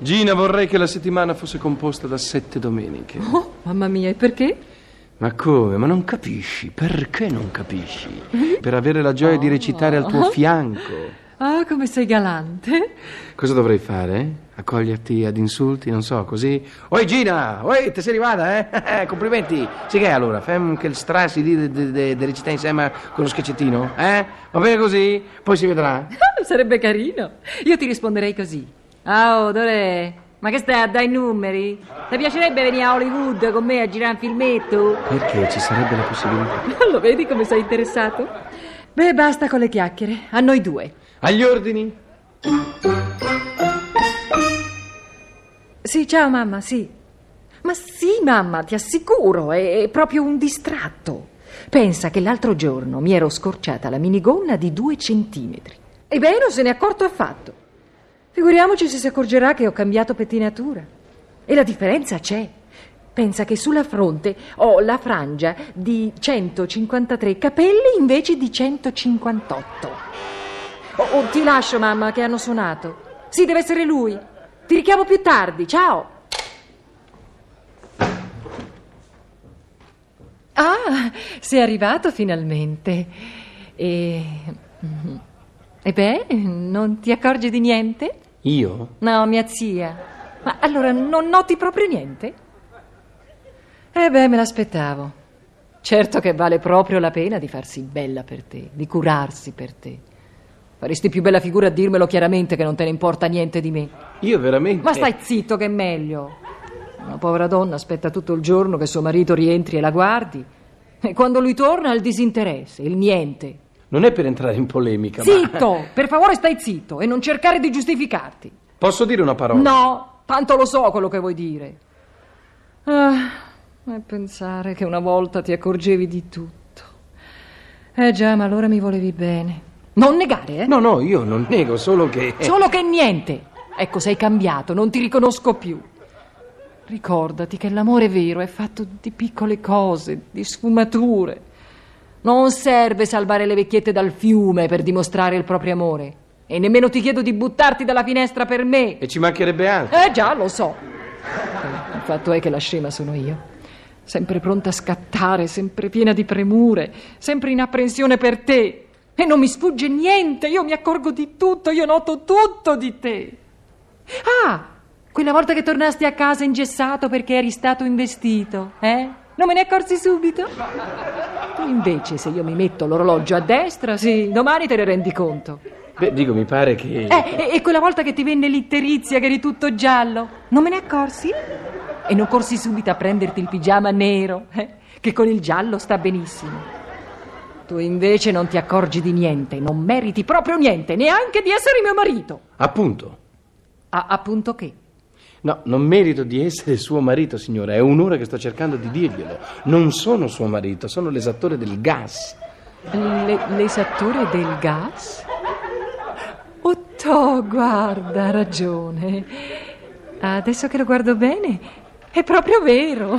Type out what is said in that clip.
Gina, vorrei che la settimana fosse composta da sette domeniche. Oh, mamma mia, e perché? Ma come? Ma non capisci? Perché non capisci? Per avere la gioia di recitare al tuo fianco. Ah, come sei galante. Cosa dovrei fare? Accoglierti ad insulti, non so, così? Oi Gina! Oi, te sei arrivata, eh? Complimenti! Sì che è allora? Fem che il strassi di, di, di, di recitare insieme con lo sketchettino? Eh? Va bene così? Poi si vedrà. Sarebbe carino. Io ti risponderei così. Ah, oh? Ma che stai a dare i numeri? Ti piacerebbe venire a Hollywood con me a girare un filmetto? Perché ci sarebbe la possibilità? Lo vedi come sei interessato? Beh, basta con le chiacchiere. A noi due. Agli ordini? Sì, ciao mamma, sì. Ma sì, mamma, ti assicuro, è, è proprio un distratto. Pensa che l'altro giorno mi ero scorciata la minigonna di due centimetri. E beh, non se ne è accorto affatto. Figuriamoci se si accorgerà che ho cambiato pettinatura. E la differenza c'è. Pensa che sulla fronte ho la frangia di 153 capelli invece di 158. Oh, oh, ti lascio, mamma, che hanno suonato. Sì, deve essere lui. Ti richiamo più tardi. Ciao. Ah, sei arrivato finalmente. E. E beh, non ti accorgi di niente? Io? No, mia zia. Ma allora non noti proprio niente? Eh beh, me l'aspettavo. Certo che vale proprio la pena di farsi bella per te, di curarsi per te. Faresti più bella figura a dirmelo chiaramente che non te ne importa niente di me. Io veramente. Ma stai zitto che è meglio. Una povera donna aspetta tutto il giorno che suo marito rientri e la guardi. E quando lui torna il disinteresse, il niente. Non è per entrare in polemica, ma. Zitto! Per favore stai zitto e non cercare di giustificarti. Posso dire una parola? No, tanto lo so quello che vuoi dire. Ah, e pensare che una volta ti accorgevi di tutto. Eh già, ma allora mi volevi bene. Non negare, eh? No, no, io non nego, solo che. Solo che niente. Ecco, sei cambiato, non ti riconosco più. Ricordati che l'amore vero è fatto di piccole cose, di sfumature. Non serve salvare le vecchiette dal fiume per dimostrare il proprio amore. E nemmeno ti chiedo di buttarti dalla finestra per me. E ci mancherebbe altro. Eh già, lo so. Il fatto è che la scema sono io. Sempre pronta a scattare, sempre piena di premure, sempre in apprensione per te. E non mi sfugge niente, io mi accorgo di tutto, io noto tutto di te. Ah, quella volta che tornasti a casa ingessato perché eri stato investito, eh? Non me ne accorsi subito? Tu invece, se io mi metto l'orologio a destra, sì, domani te ne rendi conto. Beh, dico, mi pare che. Eh, e, e quella volta che ti venne l'itterizia che eri tutto giallo, non me ne accorsi? E non corsi subito a prenderti il pigiama nero, eh, che con il giallo sta benissimo. Tu invece non ti accorgi di niente, non meriti proprio niente, neanche di essere mio marito. Appunto. Ah, appunto che? No, non merito di essere suo marito, signora. È un'ora che sto cercando di dirglielo. Non sono suo marito, sono l'esattore del gas. Le- l'esattore del gas? Otto, guarda, ha ragione. Adesso che lo guardo bene, è proprio vero.